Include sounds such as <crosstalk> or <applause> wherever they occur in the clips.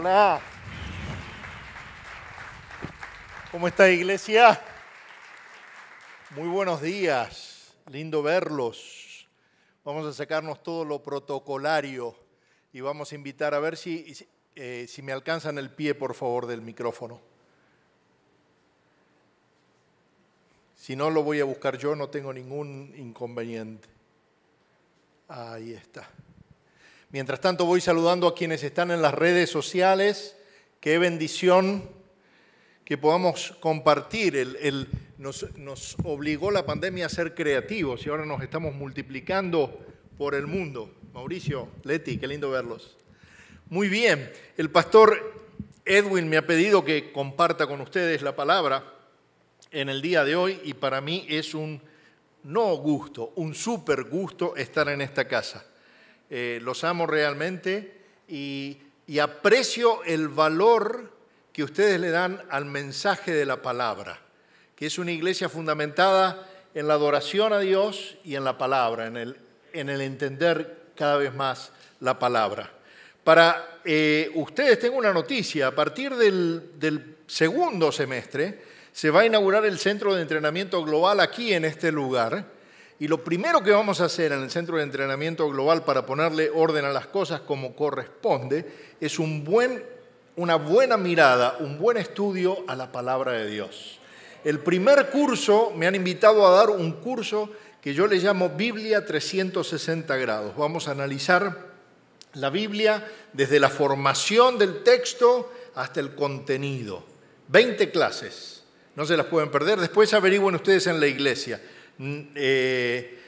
Hola. ¿Cómo está iglesia? Muy buenos días. Lindo verlos. Vamos a sacarnos todo lo protocolario y vamos a invitar a ver si, eh, si me alcanzan el pie, por favor, del micrófono. Si no, lo voy a buscar yo, no tengo ningún inconveniente. Ahí está. Mientras tanto, voy saludando a quienes están en las redes sociales. Qué bendición que podamos compartir. Nos, nos, obligó la pandemia a ser creativos y ahora nos estamos multiplicando por el mundo. Mauricio, Leti, qué lindo verlos. Muy bien, el pastor Edwin me ha pedido que comparta con ustedes la palabra en el día de hoy y para mí es un no gusto, un súper gusto estar en esta casa. Eh, los amo realmente y, aprecio el valor que ustedes le dan al mensaje de la palabra, que es una iglesia fundamentada en la adoración a Dios y en la palabra, en el, en el entender cada vez más la palabra. Para eh, ustedes tengo una noticia, a partir del segundo semestre se va a inaugurar el Centro de Entrenamiento Global aquí en este lugar. Y lo primero que vamos a hacer en el Centro de Entrenamiento Global para ponerle orden a las cosas como corresponde es una buena mirada, un buen estudio a la palabra de Dios. El primer curso, me han invitado a dar un curso que yo le llamo Biblia 360 grados. Vamos a analizar la Biblia desde la formación del texto hasta el contenido. 20 clases, no se las pueden perder. Después averigüen ustedes en la iglesia. Eh,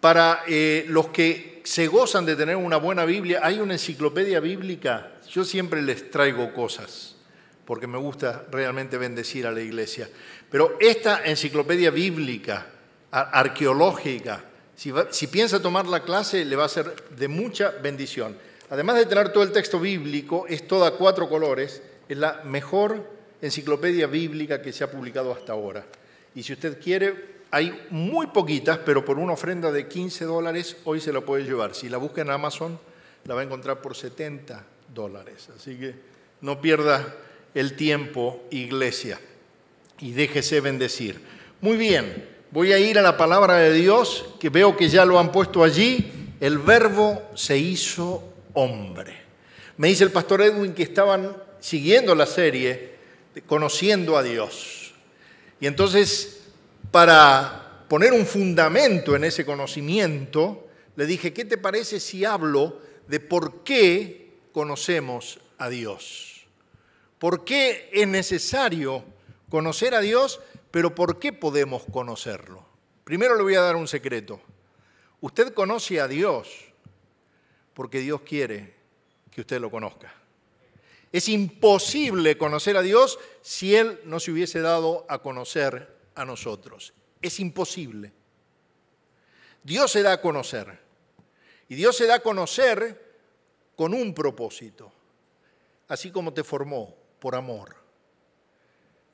para eh, los que se gozan de tener una buena Biblia, hay una enciclopedia bíblica yo siempre les traigo cosas, porque me gusta realmente bendecir a la iglesia. Pero esta enciclopedia bíblica, arqueológica, si, piensa tomar la clase, le va a ser de mucha bendición. Además de tener todo el texto bíblico, es toda cuatro colores, es la mejor enciclopedia bíblica que se ha publicado hasta ahora. Y si usted quiere, hay muy poquitas, pero por una ofrenda de 15 dólares hoy se la puede llevar. Si la busca en Amazon, la va a encontrar por 70 dólares. Así que no pierda el tiempo, iglesia, y déjese bendecir. Muy bien, voy a ir a la palabra de Dios, que veo que ya lo han puesto allí. El verbo se hizo hombre. Me dice el pastor Edwin que estaban siguiendo la serie, conociendo a Dios. Y entonces, para poner un fundamento en ese conocimiento, le dije, ¿qué te parece si hablo de por qué conocemos a Dios. ¿Por qué es necesario conocer a Dios? Pero ¿por qué podemos conocerlo? Primero le voy a dar un secreto. Usted conoce a Dios porque Dios quiere que usted lo conozca. Es imposible conocer a Dios si Él no se hubiese dado a conocer a nosotros. Es imposible. Dios se da a conocer. Y Dios se da a conocer con un propósito, así como te formó por amor.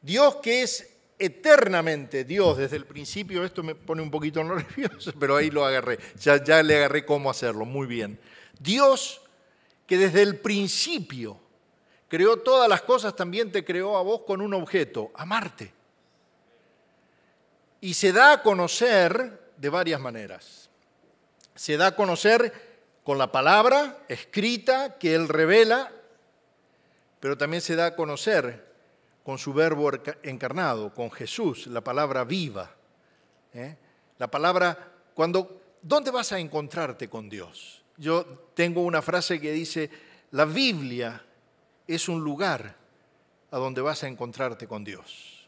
Dios que es eternamente Dios desde el principio, esto me pone un poquito <laughs> nervioso, pero ahí lo agarré, ya, ya le agarré cómo hacerlo, muy bien. Dios que desde el principio creó todas las cosas, también te creó a vos con un objeto, amarte. Y se da a conocer de varias maneras. Se da a conocer con la palabra escrita que Él revela, pero también se da a conocer con su verbo encarnado, con Jesús, la palabra viva. ¿eh? La palabra, cuando, ¿dónde vas a encontrarte con Dios? Yo tengo una frase que dice, la Biblia es un lugar a donde vas a encontrarte con Dios.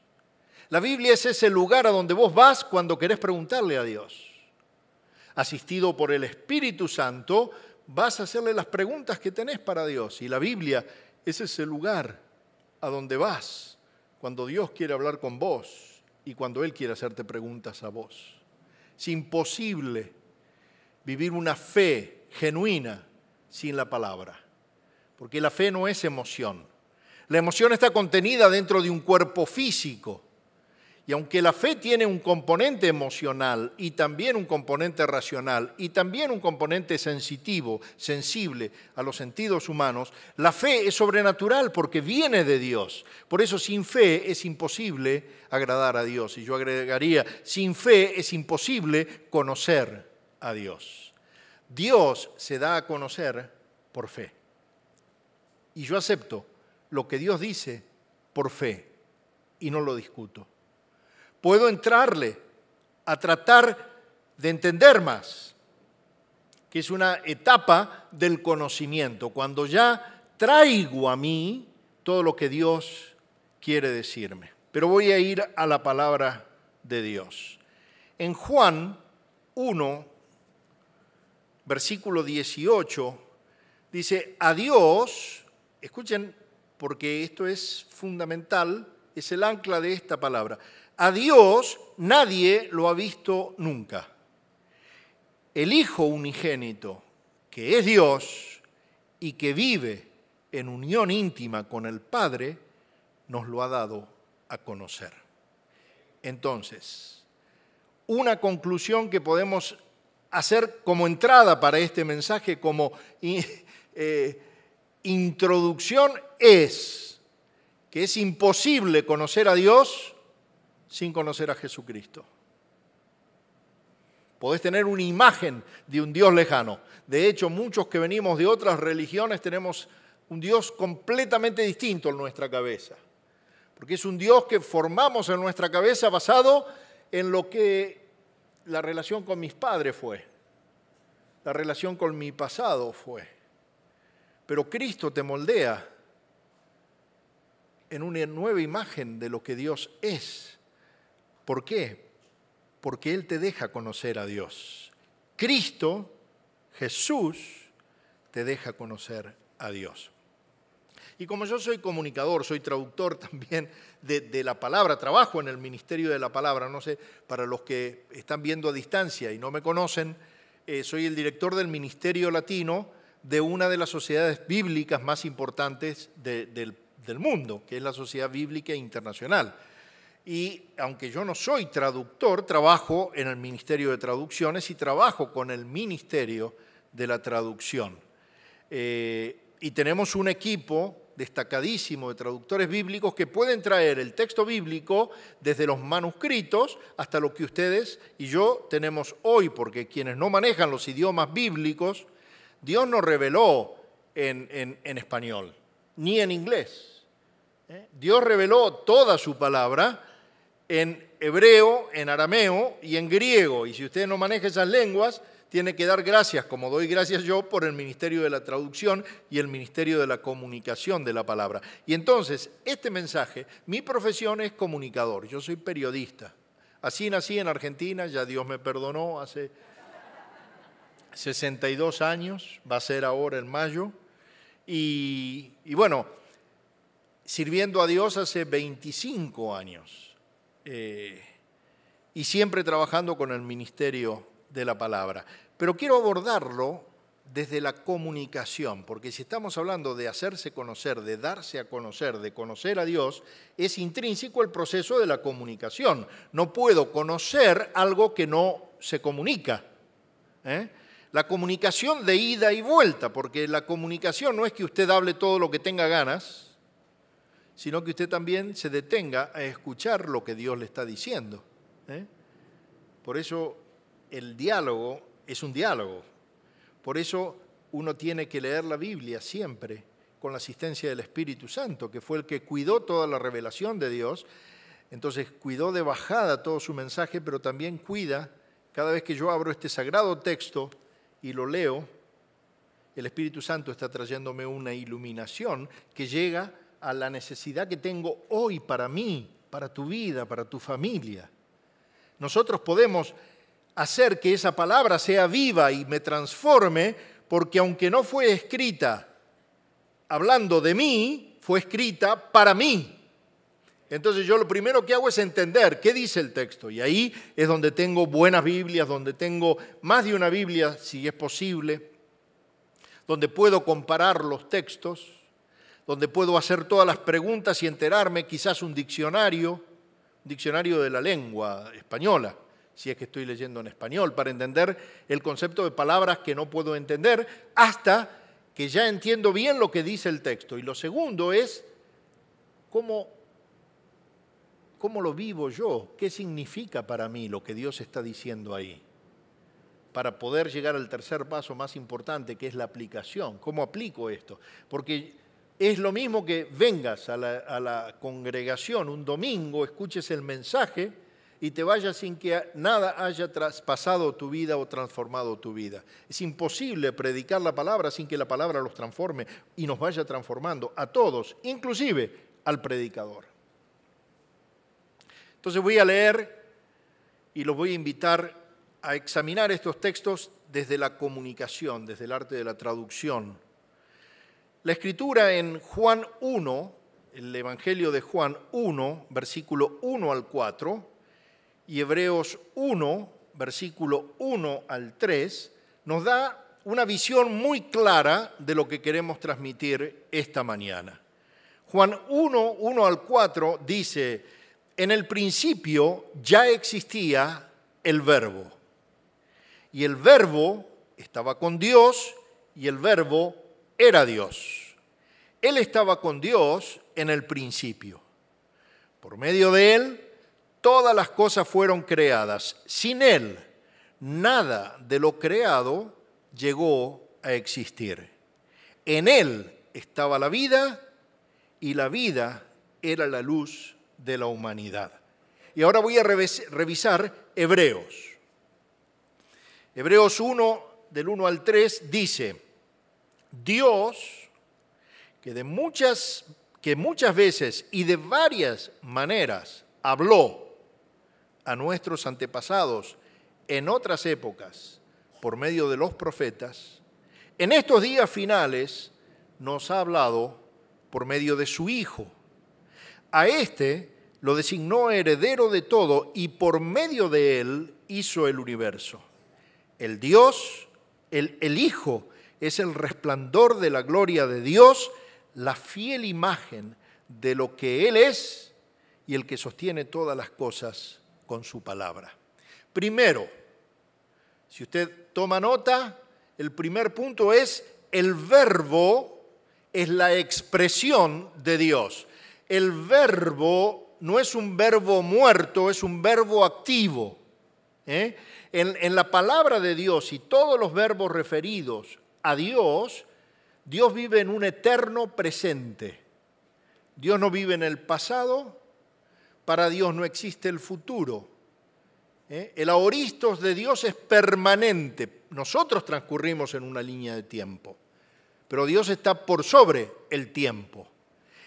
La Biblia es ese lugar a donde vos vas cuando querés preguntarle a Dios asistido por el Espíritu Santo, vas a hacerle las preguntas que tenés para Dios. Y la Biblia es ese lugar a donde vas cuando Dios quiere hablar con vos y cuando Él quiere hacerte preguntas a vos. Es imposible vivir una fe genuina sin la palabra, porque la fe no es emoción. La emoción está contenida dentro de un cuerpo físico Y aunque la fe tiene un componente emocional y también un componente racional y también un componente sensitivo, sensible a los sentidos humanos, la fe es sobrenatural porque viene de Dios. Por eso sin fe es imposible agradar a Dios. Y yo agregaría, sin fe es imposible conocer a Dios. Dios se da a conocer por fe. Y yo acepto lo que Dios dice por fe y no lo discuto puedo entrarle a tratar de entender más, que es una etapa del conocimiento, cuando ya traigo a mí todo lo que Dios quiere decirme. Pero voy a ir a la palabra de Dios. En Juan 1, versículo 18, dice, a Dios, escuchen, porque esto es fundamental, es el ancla de esta palabra. A Dios nadie lo ha visto nunca. El Hijo unigénito, que es Dios y que vive en unión íntima con el Padre, nos lo ha dado a conocer. Entonces, una conclusión que podemos hacer como entrada para este mensaje, como eh, introducción, es que es imposible conocer a Dios sin conocer a Jesucristo. Podés tener una imagen de un Dios lejano. De hecho, muchos que venimos de otras religiones tenemos un Dios completamente distinto en nuestra cabeza. Porque es un Dios que formamos en nuestra cabeza basado en lo que la relación con mis padres fue, la relación con mi pasado fue. Pero Cristo te moldea en una nueva imagen de lo que Dios es. ¿Por qué? Porque Él te deja conocer a Dios. Cristo, Jesús, te deja conocer a Dios. Y como yo soy comunicador, soy traductor <laughs> también de, la palabra, trabajo en el ministerio de la palabra, no sé, para los que están viendo a distancia y no me conocen, eh, soy el director del Ministerio Latino de una de las sociedades bíblicas más importantes del mundo, que es la Sociedad Bíblica Internacional y aunque yo no soy traductor, trabajo en el Ministerio de Traducciones y trabajo con el Ministerio de la Traducción. Eh, y tenemos un equipo destacadísimo de traductores bíblicos que pueden traer el texto bíblico desde los manuscritos hasta lo que ustedes y yo tenemos hoy, porque quienes no manejan los idiomas bíblicos, Dios nos reveló en, español, ni en inglés. ¿eh? Dios reveló toda su palabra en hebreo, en arameo y en griego. Y si usted no maneja esas lenguas, tiene que dar gracias, como doy gracias yo, por el ministerio de la traducción y el ministerio de la comunicación de la palabra. Y entonces, este mensaje, mi profesión es comunicador, yo soy periodista. Así nací en Argentina, ya Dios me perdonó hace 62 años, va a ser ahora en mayo. Y, y bueno, sirviendo a Dios hace 25 años. Eh, y siempre trabajando con el ministerio de la palabra. Pero quiero abordarlo desde la comunicación, porque si estamos hablando de hacerse conocer, de darse a conocer, de conocer a Dios, es intrínseco el proceso de la comunicación. No puedo conocer algo que no se comunica. ¿eh? La comunicación de ida y vuelta, porque la comunicación no es que usted hable todo lo que tenga ganas, sino que usted también se detenga a escuchar lo que Dios le está diciendo. ¿eh? Por eso el diálogo es un diálogo. Por eso uno tiene que leer la Biblia siempre con la asistencia del Espíritu Santo, que fue el que cuidó toda la revelación de Dios. Entonces cuidó de bajada todo su mensaje, pero también cuida cada vez que yo abro este sagrado texto y lo leo, el Espíritu Santo está trayéndome una iluminación que llega a la necesidad que tengo hoy para mí, para tu vida, para tu familia. Nosotros podemos hacer que esa palabra sea viva y me transforme, porque aunque no fue escrita hablando de mí, fue escrita para mí. Entonces yo lo primero que hago es entender qué dice el texto. Y ahí es donde tengo buenas Biblias, donde tengo más de una Biblia, si es posible, donde puedo comparar los textos donde puedo hacer todas las preguntas y enterarme, quizás un diccionario, diccionario de la lengua española, si es que estoy leyendo en español, para entender el concepto de palabras que no puedo entender hasta que ya entiendo bien lo que dice el texto. Y lo segundo es cómo, cómo lo vivo yo, qué significa para mí lo que Dios está diciendo ahí para poder llegar al tercer paso más importante, que es la aplicación. ¿Cómo aplico esto? Porque es lo mismo que vengas a la, congregación un domingo, escuches el mensaje y te vayas sin que nada haya traspasado tu vida o transformado tu vida. Es imposible predicar la palabra sin que la palabra los transforme y nos vaya transformando a todos, inclusive al predicador. Entonces voy a leer y los voy a invitar a examinar estos textos desde la comunicación, desde el arte de la traducción. La escritura en Juan 1, el Evangelio de Juan 1, versículo 1 al 4, y Hebreos 1, versículo 1 al 3, nos da una visión muy clara de lo que queremos transmitir esta mañana. Juan 1, 1 al 4 dice, en el principio ya existía el verbo y el verbo estaba con Dios y el verbo era Dios. Él estaba con Dios en el principio. Por medio de Él, todas las cosas fueron creadas. Sin Él, nada de lo creado llegó a existir. En Él estaba la vida y la vida era la luz de la humanidad. Y ahora voy a revisar Hebreos. Hebreos 1, del 1 al 3, dice, Dios, que, de muchas, que muchas veces y de varias maneras habló a nuestros antepasados en otras épocas por medio de los profetas, en estos días finales nos ha hablado por medio de su Hijo. A este lo designó heredero de todo y por medio de él hizo el universo. El Dios, el, el Hijo, es el resplandor de la gloria de Dios, la fiel imagen de lo que Él es y el que sostiene todas las cosas con su palabra. Primero, si usted toma nota, el primer punto es el verbo es la expresión de Dios. El verbo no es un verbo muerto, es un verbo activo. ¿eh? En, la palabra de Dios y todos los verbos referidos a Dios, Dios vive en un eterno presente. Dios no vive en el pasado, para Dios no existe el futuro. ¿eh? El aoristos de Dios es permanente. Nosotros transcurrimos en una línea de tiempo, pero Dios está por sobre el tiempo.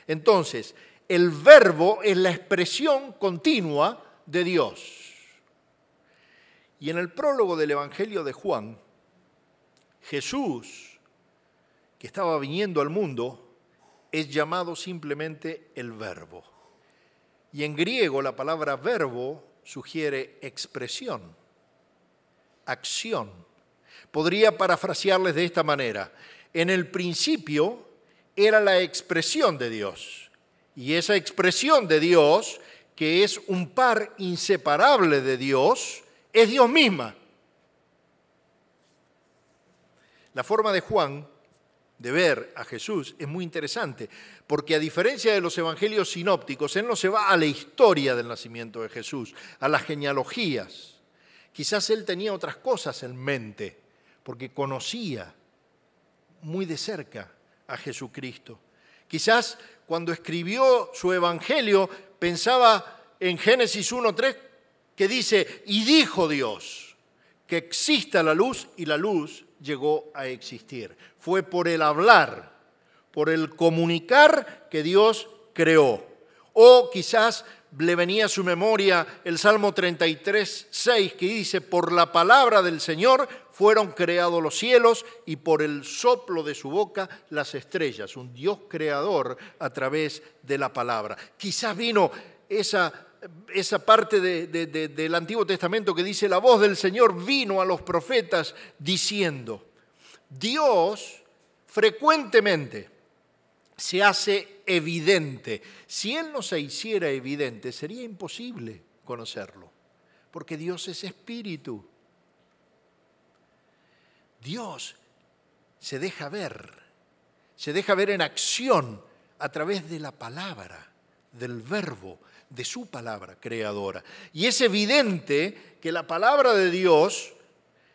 Entonces, el verbo es la expresión continua de Dios. Y en el prólogo del Evangelio de Juan, Jesús, que estaba viniendo al mundo, es llamado simplemente el verbo. Y en griego la palabra verbo sugiere expresión, acción. Podría parafrasearles de esta manera. En el principio era la expresión de Dios. Y esa expresión de Dios, que es un par inseparable de Dios, es Dios misma. La forma de Juan de ver a Jesús es muy interesante, porque a diferencia de los evangelios sinópticos, él no se va a la historia del nacimiento de Jesús, a las genealogías. Quizás él tenía otras cosas en mente, porque conocía muy de cerca a Jesucristo. Quizás cuando escribió su evangelio pensaba en Génesis 1.3 que dice, y dijo Dios que exista la luz y la luz llegó a existir. Fue por el hablar, por el comunicar que Dios creó. O quizás le venía a su memoria el Salmo 33, 6, que dice, por la palabra del Señor fueron creados los cielos y por el soplo de su boca las estrellas. Un Dios creador a través de la palabra. Quizás vino esa esa parte del Antiguo Testamento que dice, la voz del Señor vino a los profetas diciendo, Dios frecuentemente se hace evidente. Si Él no se hiciera evidente, sería imposible conocerlo, porque Dios es espíritu. Dios se deja ver, se deja ver en acción a través de la palabra, del verbo, de su palabra creadora. Y es evidente que la palabra de Dios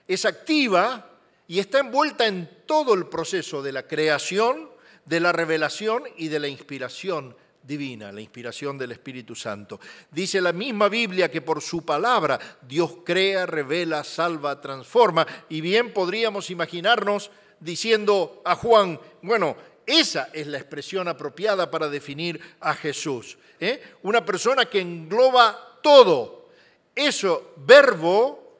es activa y está envuelta en todo el proceso de la creación, de la revelación y de la inspiración divina, la inspiración del Espíritu Santo. Dice la misma Biblia que por su palabra Dios crea, revela, salva, transforma. Y bien podríamos imaginarnos diciendo a Juan, bueno, esa es la expresión apropiada para definir a Jesús. ¿eh? Una persona que engloba todo. Eso, verbo,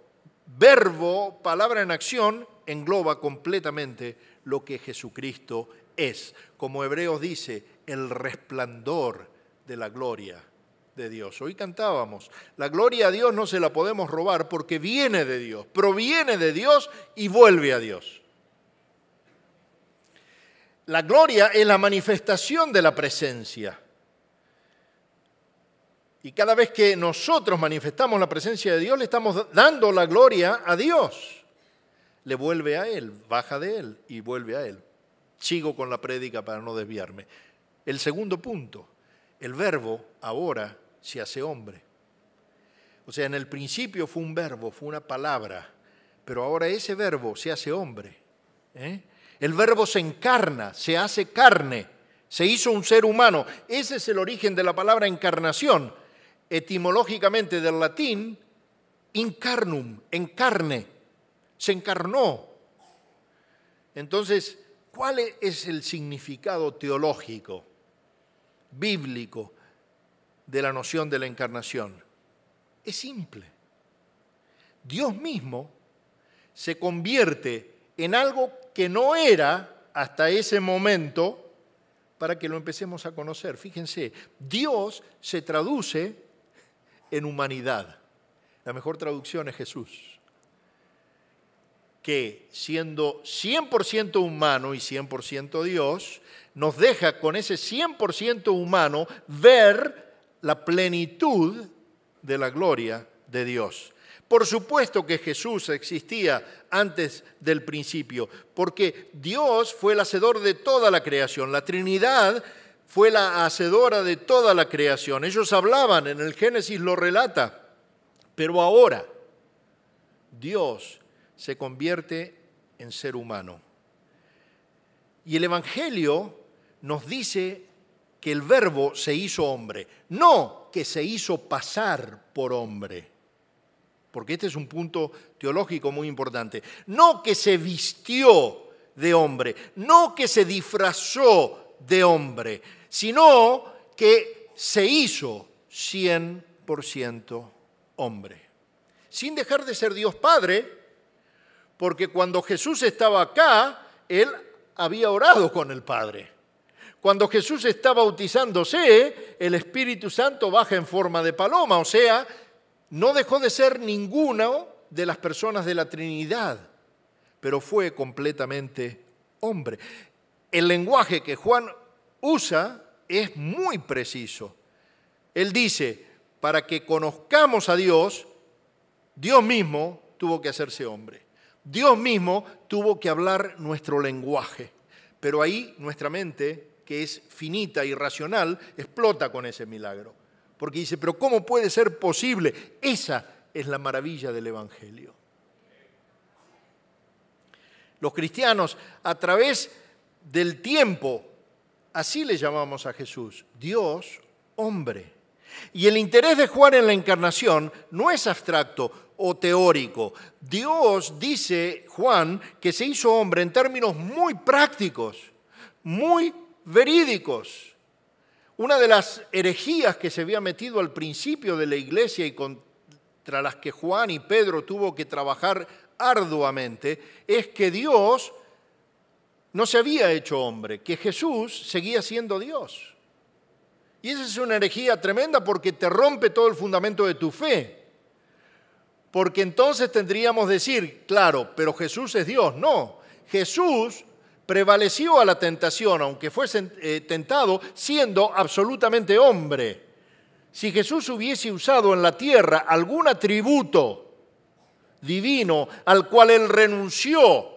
verbo, palabra en acción, engloba completamente lo que Jesucristo es. Como Hebreos dice, el resplandor de la gloria de Dios. Hoy cantábamos, la gloria a Dios no se la podemos robar porque viene de Dios, proviene de Dios y vuelve a Dios. La gloria es la manifestación de la presencia. Y cada vez que nosotros manifestamos la presencia de Dios, le estamos dando la gloria a Dios. Le vuelve a Él, baja de Él y vuelve a Él. Sigo con la prédica para no desviarme. El segundo punto, el verbo ahora se hace hombre. O sea, en el principio fue un verbo, fue una palabra, pero ahora ese verbo se hace hombre. ¿eh? El verbo se encarna, se hace carne, se hizo un ser humano. Ese es el origen de la palabra encarnación etimológicamente del latín, incarnum, encarne, se encarnó. Entonces, ¿cuál es el significado teológico, bíblico, de la noción de la encarnación? Es simple. Dios mismo se convierte en algo que no era hasta ese momento para que lo empecemos a conocer. Fíjense, Dios se traduce en humanidad. La mejor traducción es Jesús, que siendo 100% humano y 100% Dios, nos deja con ese 100% humano ver la plenitud de la gloria de Dios. Por supuesto que Jesús existía antes del principio, porque Dios fue el hacedor de toda la creación. La Trinidad fue la hacedora de toda la creación. Ellos hablaban, en el Génesis lo relata, pero ahora Dios se convierte en ser humano. Y el Evangelio nos dice que el verbo se hizo hombre, no que se hizo pasar por hombre, porque este es un punto teológico muy importante, no que se vistió de hombre, no que se disfrazó de hombre, sino que se hizo 100% hombre, sin dejar de ser Dios Padre, porque cuando Jesús estaba acá, Él había orado con el Padre. Cuando Jesús está bautizándose, el Espíritu Santo baja en forma de paloma, o sea, no dejó de ser ninguna de las personas de la Trinidad, pero fue completamente hombre. El lenguaje que Juan usa es muy preciso. Él dice, para que conozcamos a Dios, Dios mismo tuvo que hacerse hombre. Dios mismo tuvo que hablar nuestro lenguaje. Pero ahí nuestra mente, que es finita y racional, explota con ese milagro. Porque dice, pero ¿cómo puede ser posible? Esa es la maravilla del Evangelio. Los cristianos, a través del tiempo, Así le llamamos a Jesús, Dios hombre. Y el interés de Juan en la encarnación no es abstracto o teórico. Dios, dice Juan, que se hizo hombre en términos muy prácticos, muy verídicos. Una de las herejías que se había metido al principio de la iglesia y contra las que Juan y Pedro tuvo que trabajar arduamente es que Dios no se había hecho hombre, que Jesús seguía siendo Dios. Y esa es una herejía tremenda porque te rompe todo el fundamento de tu fe. Porque entonces tendríamos decir, claro, pero Jesús es Dios. No, Jesús prevaleció a la tentación, aunque fuese eh, tentado siendo absolutamente hombre. Si Jesús hubiese usado en la tierra algún atributo divino al cual él renunció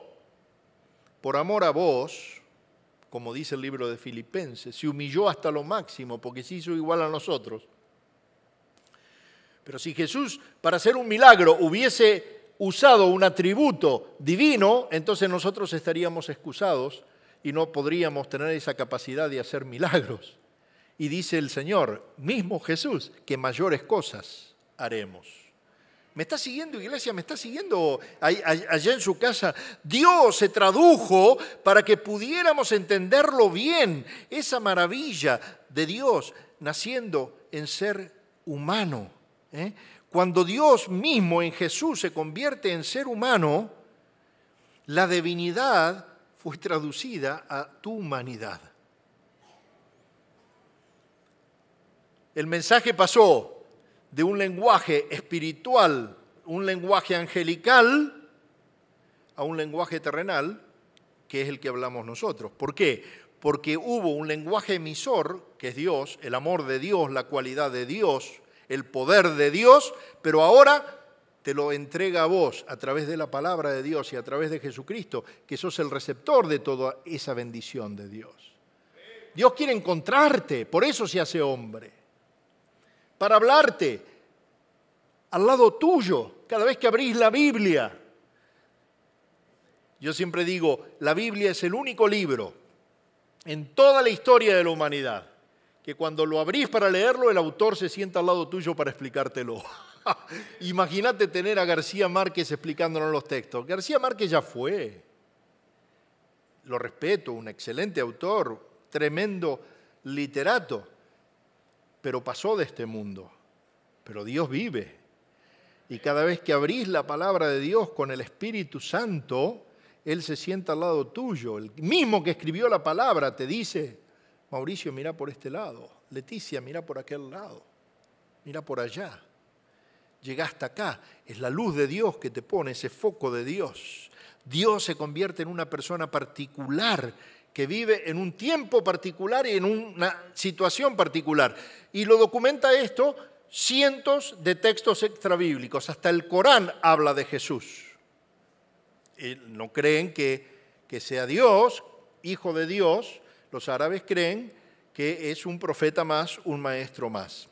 por amor a vos, como dice el libro de Filipenses, se humilló hasta lo máximo porque se hizo igual a nosotros. Pero si Jesús para hacer un milagro hubiese usado un atributo divino, entonces nosotros estaríamos excusados y no podríamos tener esa capacidad de hacer milagros. Y dice el Señor, mismo Jesús, que mayores cosas haremos. ¿Me está siguiendo, iglesia? ¿Me está siguiendo allá en su casa? Dios se tradujo para que pudiéramos entenderlo bien, esa maravilla de Dios naciendo en ser humano. ¿eh? Cuando Dios mismo en Jesús se convierte en ser humano, la divinidad fue traducida a tu humanidad. El mensaje pasó de un lenguaje espiritual, un lenguaje angelical, a un lenguaje terrenal, que es el que hablamos nosotros. ¿Por qué? Porque hubo un lenguaje emisor, que es Dios, el amor de Dios, la cualidad de Dios, el poder de Dios, pero ahora te lo entrega a vos a través de la palabra de Dios y a través de Jesucristo, que sos el receptor de toda esa bendición de Dios. Dios quiere encontrarte, por eso se hace hombre, para hablarte al lado tuyo, cada vez que abrís la Biblia. Yo siempre digo, la Biblia es el único libro en toda la historia de la humanidad que cuando lo abrís para leerlo, el autor se sienta al lado tuyo para explicártelo. <laughs> Imagínate tener a García Márquez explicándonos los textos. García Márquez ya fue. Lo respeto, un excelente autor, tremendo literato, pero pasó de este mundo. Pero Dios vive. Y cada vez que abrís la palabra de Dios con el Espíritu Santo, Él se sienta al lado tuyo. El mismo que escribió la palabra te dice, Mauricio, mira por este lado. Leticia, mira por aquel lado. Mira por allá. Llega hasta acá. Es la luz de Dios que te pone, ese foco de Dios. Dios se convierte en una persona particular que vive en un tiempo particular y en una situación particular. Y lo documenta esto cientos de textos extrabíblicos. Hasta el Corán habla de Jesús. no creen que, que sea Dios, hijo de Dios, los árabes creen que es un profeta más, un maestro más.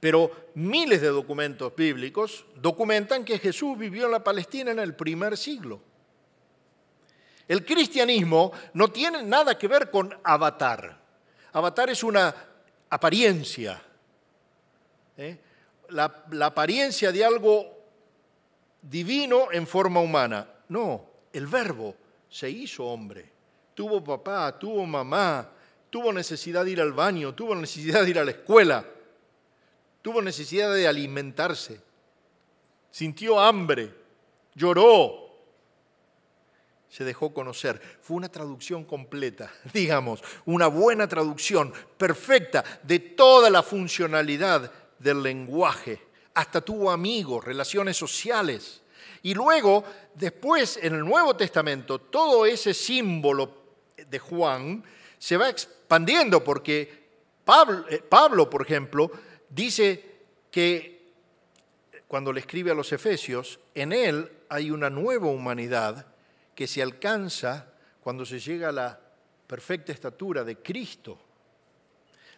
Pero miles de documentos bíblicos documentan que Jesús vivió en la Palestina en el primer siglo. El cristianismo no tiene nada que ver con avatar. Avatar es una apariencia, ¿eh? la, la apariencia de algo divino en forma humana. No, el verbo se hizo hombre tuvo papá, tuvo mamá, tuvo necesidad de ir al baño, tuvo necesidad de ir a la escuela, tuvo necesidad de alimentarse, sintió hambre, lloró, se dejó conocer. Fue una traducción completa, <laughs> digamos, una buena traducción, perfecta, de toda la funcionalidad del lenguaje. Hasta tuvo amigos, relaciones sociales. Y luego, después, en el Nuevo Testamento, todo ese símbolo de Juan se va expandiendo porque Pablo, eh, Pablo, por ejemplo, dice que cuando le escribe a los Efesios, en él hay una nueva humanidad que se alcanza cuando se llega a la perfecta estatura de Cristo.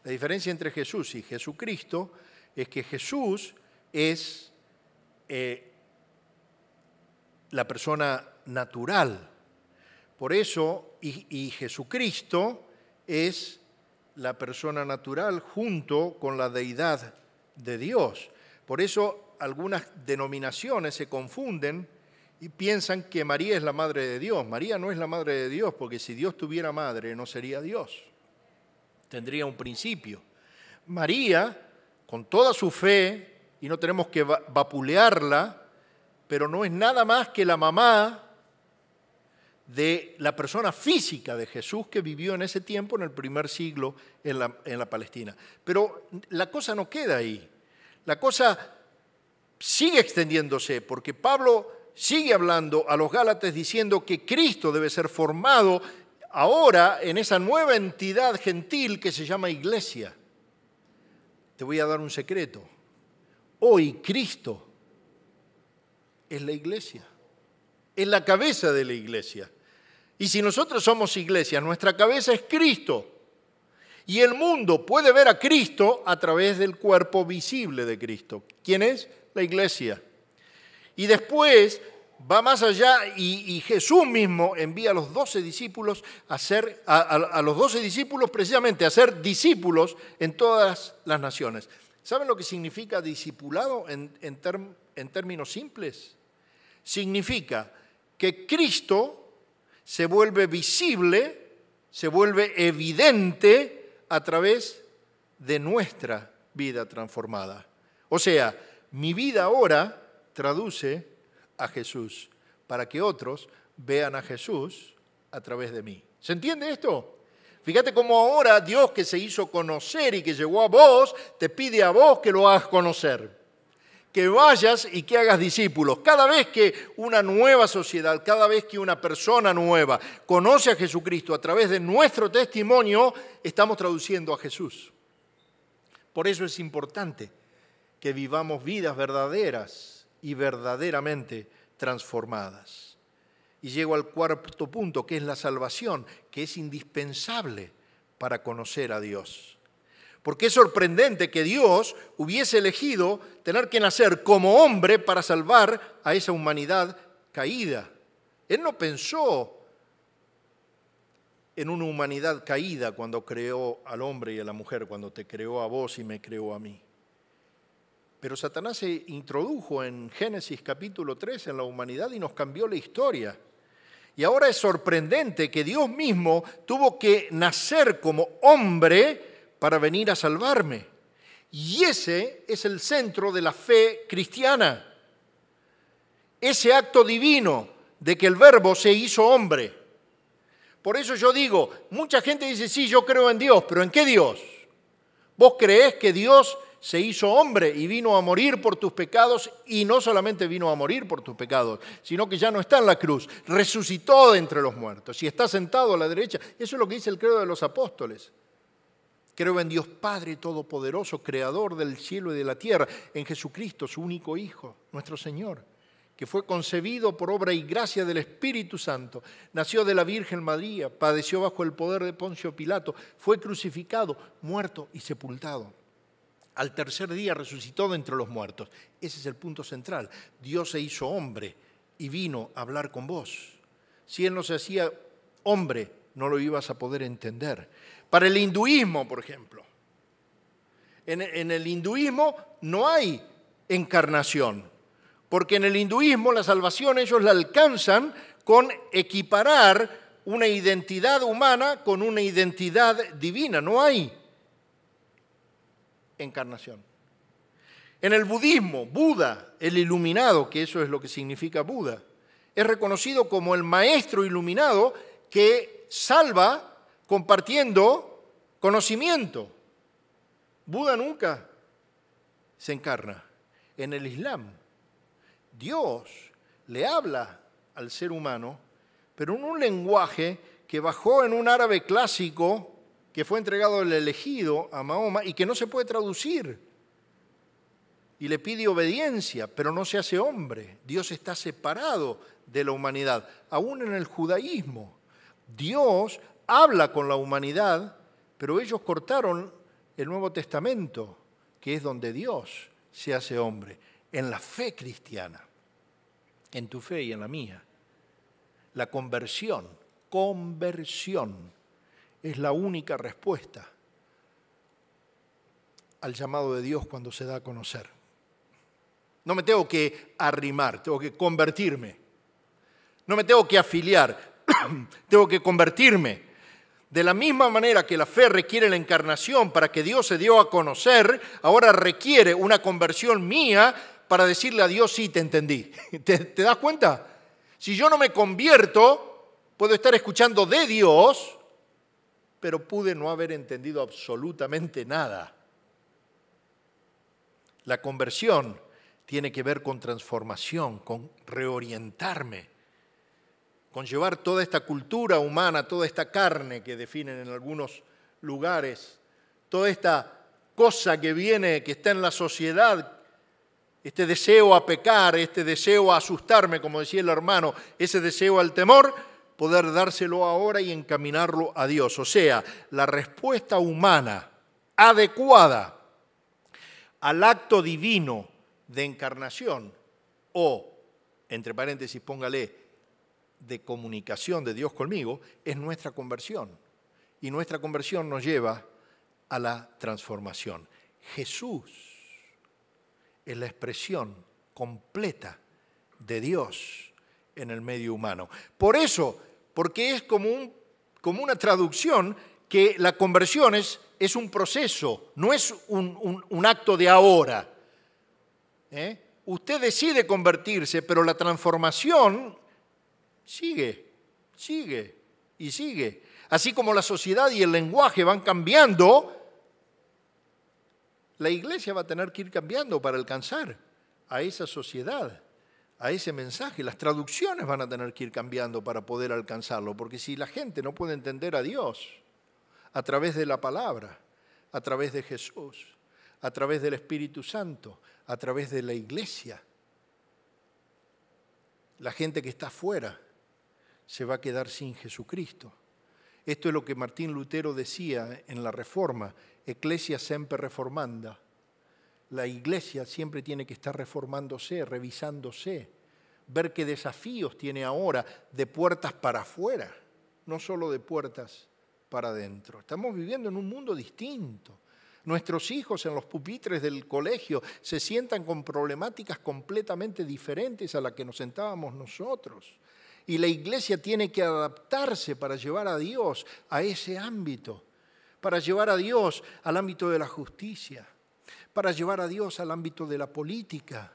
La diferencia entre Jesús y Jesucristo es que Jesús es eh, la persona natural, por eso, y, Jesucristo es la persona natural junto con la deidad de Dios. Por eso algunas denominaciones se confunden y piensan que María es la madre de Dios. María no es la madre de Dios, porque si Dios tuviera madre no sería Dios. Tendría un principio. María, con toda su fe, y no tenemos que vapulearla, pero no es nada más que la mamá de la persona física de Jesús que vivió en ese tiempo, en el primer siglo, en la, en la Palestina. Pero la cosa no queda ahí. La cosa sigue extendiéndose, porque Pablo sigue hablando a los Gálatas diciendo que Cristo debe ser formado ahora en esa nueva entidad gentil que se llama iglesia. Te voy a dar un secreto. Hoy Cristo es la iglesia, es la cabeza de la iglesia. Y si nosotros somos iglesia, nuestra cabeza es Cristo. Y el mundo puede ver a Cristo a través del cuerpo visible de Cristo. ¿Quién es? La iglesia. Y después va más allá y, Jesús mismo envía a los doce discípulos a, ser, a, los doce discípulos precisamente a ser discípulos en todas las naciones. ¿Saben lo que significa discipulado en, en términos simples? Significa que Cristo se vuelve visible, se vuelve evidente a través de nuestra vida transformada. O sea, mi vida ahora traduce a Jesús, para que otros vean a Jesús a través de mí. ¿Se entiende esto? Fíjate cómo ahora Dios que se hizo conocer y que llegó a vos, te pide a vos que lo hagas conocer. Que vayas y que hagas discípulos. Cada vez que una nueva sociedad, cada vez que una persona nueva conoce a Jesucristo a través de nuestro testimonio, estamos traduciendo a Jesús. Por eso es importante que vivamos vidas verdaderas y verdaderamente transformadas. Y llego al cuarto punto, que es la salvación, que es indispensable para conocer a Dios. Porque es sorprendente que Dios hubiese elegido tener que nacer como hombre para salvar a esa humanidad caída. Él no pensó en una humanidad caída cuando creó al hombre y a la mujer, cuando te creó a vos y me creó a mí. Pero Satanás se introdujo en Génesis capítulo 3 en la humanidad y nos cambió la historia. Y ahora es sorprendente que Dios mismo tuvo que nacer como hombre para venir a salvarme. Y ese es el centro de la fe cristiana. Ese acto divino de que el verbo se hizo hombre. Por eso yo digo, mucha gente dice, sí, yo creo en Dios, pero ¿en qué Dios? ¿Vos creés que Dios se hizo hombre y vino a morir por tus pecados y no solamente vino a morir por tus pecados, sino que ya no está en la cruz, resucitó de entre los muertos y está sentado a la derecha. Eso es lo que dice el credo de los apóstoles. Creo en Dios Padre Todopoderoso, Creador del cielo y de la tierra, en Jesucristo, su único Hijo, nuestro Señor, que fue concebido por obra y gracia del Espíritu Santo, nació de la Virgen María, padeció bajo el poder de Poncio Pilato, fue crucificado, muerto y sepultado al tercer día resucitó de entre los muertos. Ese es el punto central. Dios se hizo hombre y vino a hablar con vos. Si Él no se hacía hombre, no lo ibas a poder entender. Para el hinduismo, por ejemplo. En, el hinduismo no hay encarnación, porque en el hinduismo la salvación ellos la alcanzan con equiparar una identidad humana con una identidad divina. No hay encarnación. En el budismo, Buda, el iluminado, que eso es lo que significa Buda, es reconocido como el maestro iluminado que salva compartiendo conocimiento. Buda nunca se encarna. En el Islam, Dios le habla al ser humano, pero en un lenguaje que bajó en un árabe clásico que fue entregado el elegido a Mahoma y que no se puede traducir. Y le pide obediencia, pero no se hace hombre. Dios está separado de la humanidad, aún en el judaísmo. Dios habla con la humanidad, pero ellos cortaron el Nuevo Testamento, que es donde Dios se hace hombre, en la fe cristiana, en tu fe y en la mía. La conversión, conversión es la única respuesta al llamado de Dios cuando se da a conocer. No me tengo que arrimar, tengo que convertirme. No me tengo que afiliar, <clears throat> tengo que convertirme. De la misma manera que la fe requiere la encarnación para que Dios se dio a conocer, ahora requiere una conversión mía para decirle a Dios, sí, te entendí. <laughs> ¿Te, ¿Te, das cuenta? Si yo no me convierto, puedo estar escuchando de Dios, pero pude no haber entendido absolutamente nada. La conversión tiene que ver con transformación, con reorientarme, con llevar toda esta cultura humana, toda esta carne que definen en algunos lugares, toda esta cosa que viene, que está en la sociedad, este deseo a pecar, este deseo a asustarme, como decía el hermano, ese deseo al temor, poder dárselo ahora y encaminarlo a Dios. O sea, la respuesta humana adecuada al acto divino de encarnación o, entre paréntesis, póngale, de comunicación de Dios conmigo, es nuestra conversión. Y nuestra conversión nos lleva a la transformación. Jesús es la expresión completa de Dios en el medio humano. Por eso, porque es como, un, como una traducción que la conversión es, es un proceso, no es un, un acto de ahora. ¿eh? Usted decide convertirse, pero la transformación sigue, sigue y sigue. Así como la sociedad y el lenguaje van cambiando, la iglesia va a tener que ir cambiando para alcanzar a esa sociedad, a ese mensaje. Las traducciones van a tener que ir cambiando para poder alcanzarlo, porque si la gente no puede entender a Dios a través de la palabra, a través de Jesús, a través del Espíritu Santo, a través de la iglesia. La gente que está afuera se va a quedar sin Jesucristo. Esto es lo que Martín Lutero decía en la Reforma, Ecclesia sempre reformanda. La iglesia siempre tiene que estar reformándose, revisándose, ver qué desafíos tiene ahora de puertas para afuera, no solo de puertas para adentro. Estamos viviendo en un mundo distinto. Nuestros hijos en los pupitres del colegio se sientan con problemáticas completamente diferentes a las que nos sentábamos nosotros. Y la iglesia tiene que adaptarse para llevar a Dios a ese ámbito, para llevar a Dios al ámbito de la justicia, para llevar a Dios al ámbito de la política,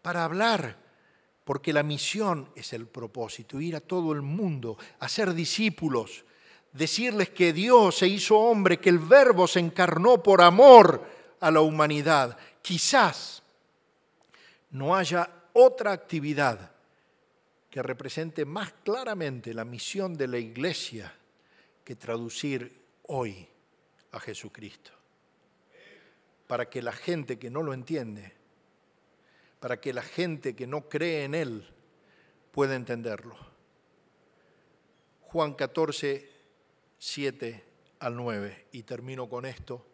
para hablar, porque la misión es el propósito, ir a todo el mundo, a ser discípulos, decirles que Dios se hizo hombre, que el verbo se encarnó por amor a la humanidad. Quizás no haya otra actividad que represente más claramente la misión de la iglesia que traducir hoy a Jesucristo. Para que la gente que no lo entiende, para que la gente que no cree en Él pueda entenderlo. Juan 14, 7 al 9. Y termino con esto.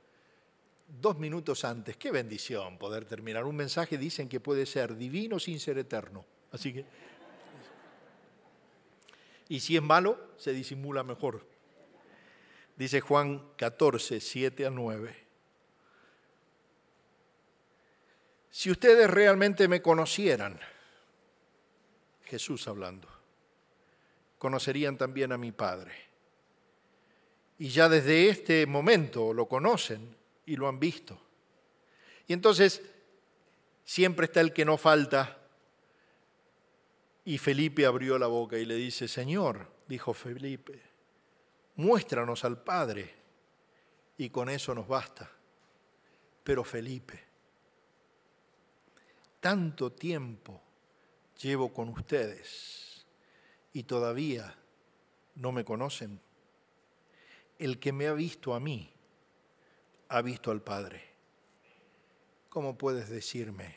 Dos minutos antes, qué bendición poder terminar. Un mensaje dicen que puede ser divino sin ser eterno. Así que... Y si es malo, se disimula mejor. Dice Juan 14, 7 al 9. Si ustedes realmente me conocieran, Jesús hablando, conocerían también a mi Padre y ya desde este momento lo conocen y lo han visto. Y entonces siempre está el que no falta. Y Felipe abrió la boca y le dice, Señor, dijo Felipe, muéstranos al Padre y con eso nos basta. Pero Felipe, tanto tiempo llevo con ustedes y todavía no me conocen el que me ha visto a mí, ha visto al Padre. ¿Cómo puedes decirme,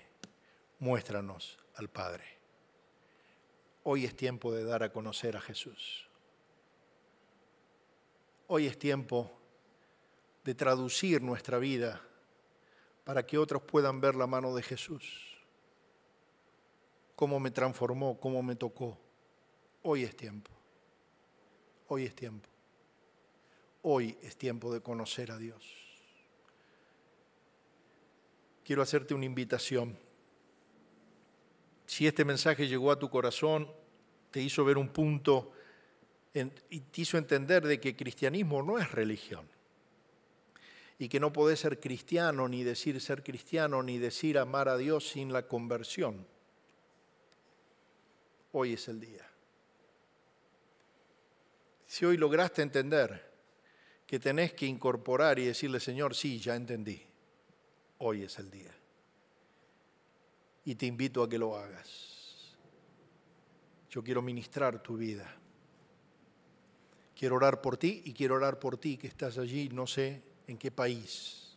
muéstranos al Padre? Hoy es tiempo de dar a conocer a Jesús. Hoy es tiempo de traducir nuestra vida para que otros puedan ver la mano de Jesús. Cómo me transformó, cómo me tocó. Hoy es tiempo. Hoy es tiempo. Hoy es tiempo de conocer a Dios. Quiero hacerte una invitación. Si este mensaje llegó a tu corazón, te hizo ver un punto y te hizo entender de que cristianismo no es religión y que no podés ser cristiano, ni decir ser cristiano, ni decir amar a Dios sin la conversión. Hoy es el día. Si hoy lograste entender que tenés que incorporar y decirle, Señor, sí, ya entendí, hoy es el día. Y te invito a que lo hagas. Yo quiero ministrar tu vida. Quiero orar por ti y quiero orar por ti que estás allí, no sé en qué país,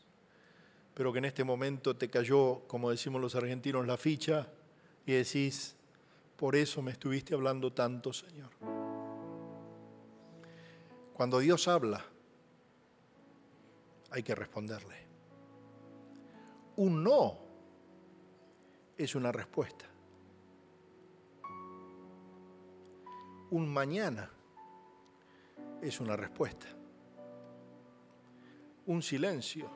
pero que en este momento te cayó, como decimos los argentinos, la ficha y decís, por eso me estuviste hablando tanto, Señor. Cuando Dios habla, hay que responderle. Un no es una respuesta. Un mañana es una respuesta. Un silencio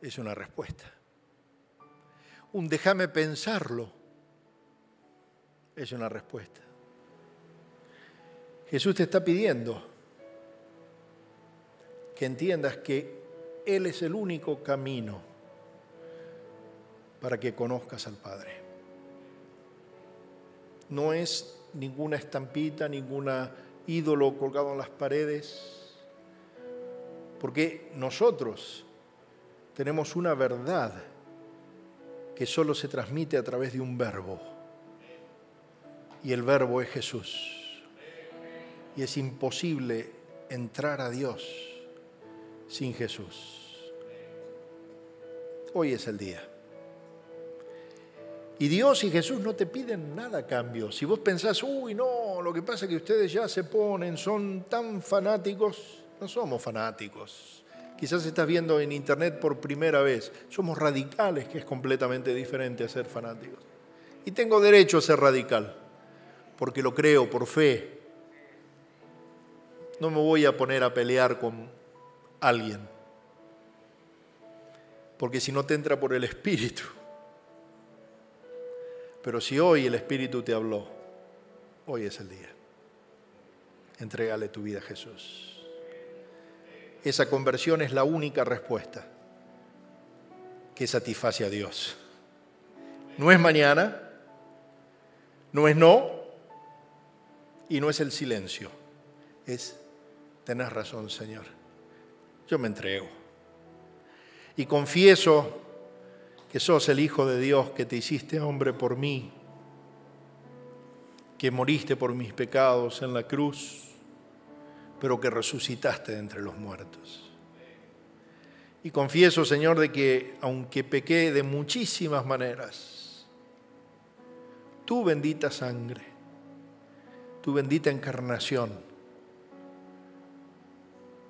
es una respuesta. Un déjame pensarlo es una respuesta. Jesús te está pidiendo que entiendas que Él es el único camino para que conozcas al Padre. No es ninguna estampita, ninguna ídolo colgado en las paredes, porque nosotros tenemos una verdad que solo se transmite a través de un verbo, y el verbo es Jesús. Y es imposible entrar a Dios sin Jesús. Hoy es el día. Y Dios y Jesús no te piden nada a cambio. Si vos pensás, uy, no, lo que pasa es que ustedes ya se ponen, son tan fanáticos, no somos fanáticos. Quizás estás viendo en internet por primera vez. Somos radicales, que es completamente diferente a ser fanáticos. Y tengo derecho a ser radical, porque lo creo por fe. No me voy a poner a pelear con alguien, porque si no te entra por el Espíritu, pero si hoy el Espíritu te habló, hoy es el día. Entrégale tu vida a Jesús. Esa conversión es la única respuesta que satisface a Dios. No es mañana, no es no y no es el silencio. Es, tener razón, Señor. Yo me entrego. Y confieso que sos el Hijo de Dios, que te hiciste hombre por mí, que moriste por mis pecados en la cruz, pero que resucitaste de entre los muertos. Y confieso, Señor, de que aunque pequé de muchísimas maneras, tu bendita sangre, tu bendita encarnación,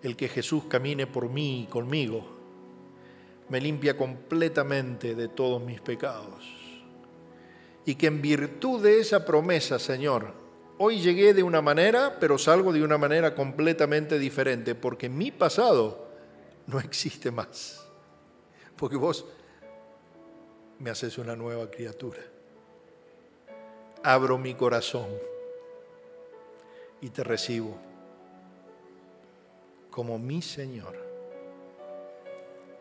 el que Jesús camine por mí y conmigo, me limpia completamente de todos mis pecados. Y que en virtud de esa promesa, Señor, hoy llegué de una manera, pero salgo de una manera completamente diferente, porque mi pasado no existe más. Porque vos me haces una nueva criatura. Abro mi corazón y te recibo como mi Señor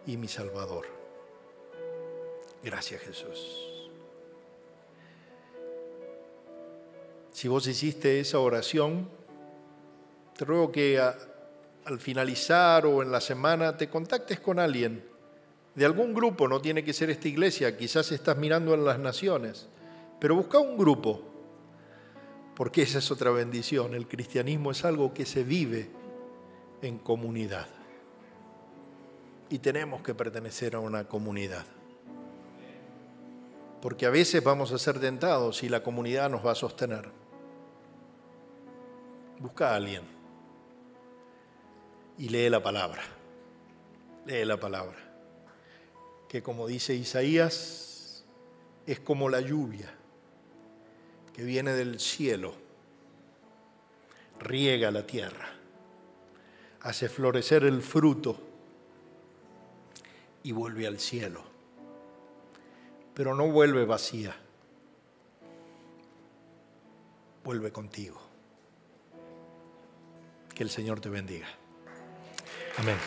y mi Salvador. Gracias Jesús. Si vos hiciste esa oración, te ruego que al finalizar o en la semana te contactes con alguien de algún grupo, no tiene que ser esta iglesia, quizás estás mirando en las naciones, pero busca un grupo, porque esa es otra bendición. El cristianismo es algo que se vive en comunidad y tenemos que pertenecer a una comunidad. Porque a veces vamos a ser tentados y la comunidad nos va a sostener. Busca a alguien y lee la palabra. Lee la palabra. Que como dice Isaías, es como la lluvia que viene del cielo, riega la tierra, hace florecer el fruto y vuelve al cielo. Pero no vuelve vacía, vuelve contigo. Que el Señor te bendiga. Amén.